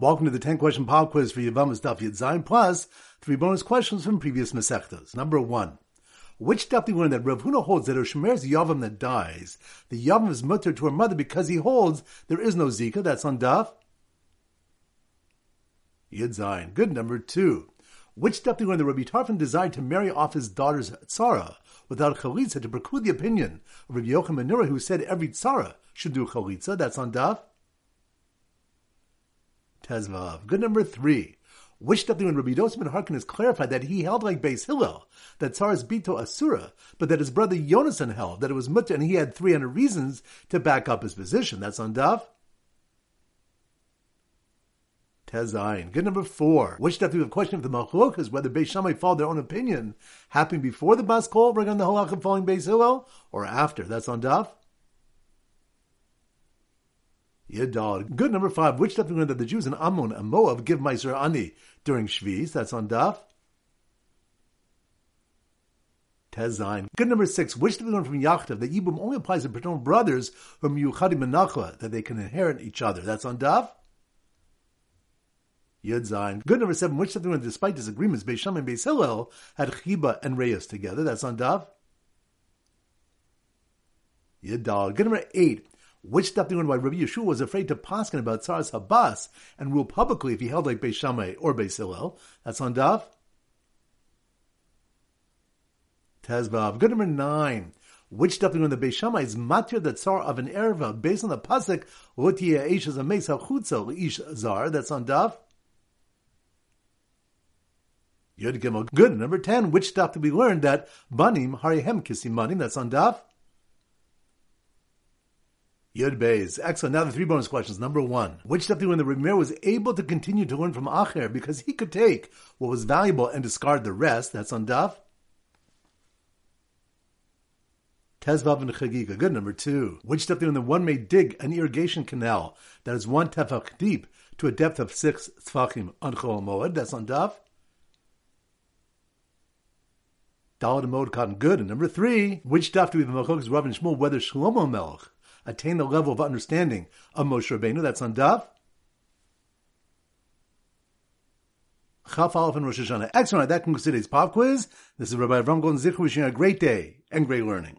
Welcome to the 10 question pop quiz for Yevamos Daf Yud Zayin, plus three bonus questions from previous Masechtas. Number one. Which daf do you learn that Rav Huna holds that if Shomeres Yavam that dies, the Yavam is mutter to her mother because he holds there is no Zika? That's on daf. Yud Zayin. Good. Number two. Which daf do you learn that Rabbi Tarfon desired to marry off his daughter's tzara without chalitza to preclude the opinion of Rabbi Yochanan ben who said every tzara should do chalitza? That's on daf. Tezvav. Good number three. Which stuff when Rabbi Yosef ben Harkinas clarified that he held like Beis Hillel, that Tsaras Bito Asura, but that his brother Yonasan held that it was Mutta and he had 300 reasons to back up his position. That's on Daf. Tezayin. Good number four. Which stuff we have a question of the Machlokas, whether Beis Shammai followed their own opinion, happening before the Bas Kol, bring on the halach of following Beis Hillel, or after. That's on Daf. Yedal. Good number five. Which stuff we learned that the Jews in Ammon and Moab give Maaser Ani during Shviis? That's on Daf. Tezain. Good number six. Which stuff we learned from Yachtav that Yibum only applies to paternal brothers from Yuchadim and that they can inherit each other? That's on Daf. Yud. Good number seven. Which stuff we learned despite disagreements, Beis Shammai and Beis Hillel had Chiba and Reyes together? That's on Daf. Yedal. Good number eight which anyone why Rabbi Yehoshua was afraid to paskin about Tsaras Habas and rule publicly if he held like Beis Shammai or Beis Hillel. That's on Daf. Tezvav. Good number nine. Which stuff when the Beis Shammai is matir the tsar of an erva based on the pasuk lotia ish as a mesa chutza ish zar. That's on Daf. Yud Gimel. Good. Number 10. Which stuff did we learn that banim harihem kisimanim? That's on Daf. Yud Beis. Excellent. Now the three bonus questions. Number one, which stuff do when the Ramir was able to continue to learn from Acher because he could take what was valuable and discard the rest? That's on Daf. Tezvav and Chagiga. Good. Number two, which stuff do when the one may dig an irrigation canal that is one tefach deep to a depth of six tefachim on Chol Moed? That's on Daf. Dalad Moed Katan. Good. And number three, which stuff do we have Machlokas Rav and Shmuel whether Shlomo Melech attain the level of understanding of Moshe Rabbeinu. That's on Daf. Chaf Aleph and Rosh Hashanah. Excellent. That concludes today's pop quiz. This is Rabbi Avram Golden Zich wishing you a great day and great learning.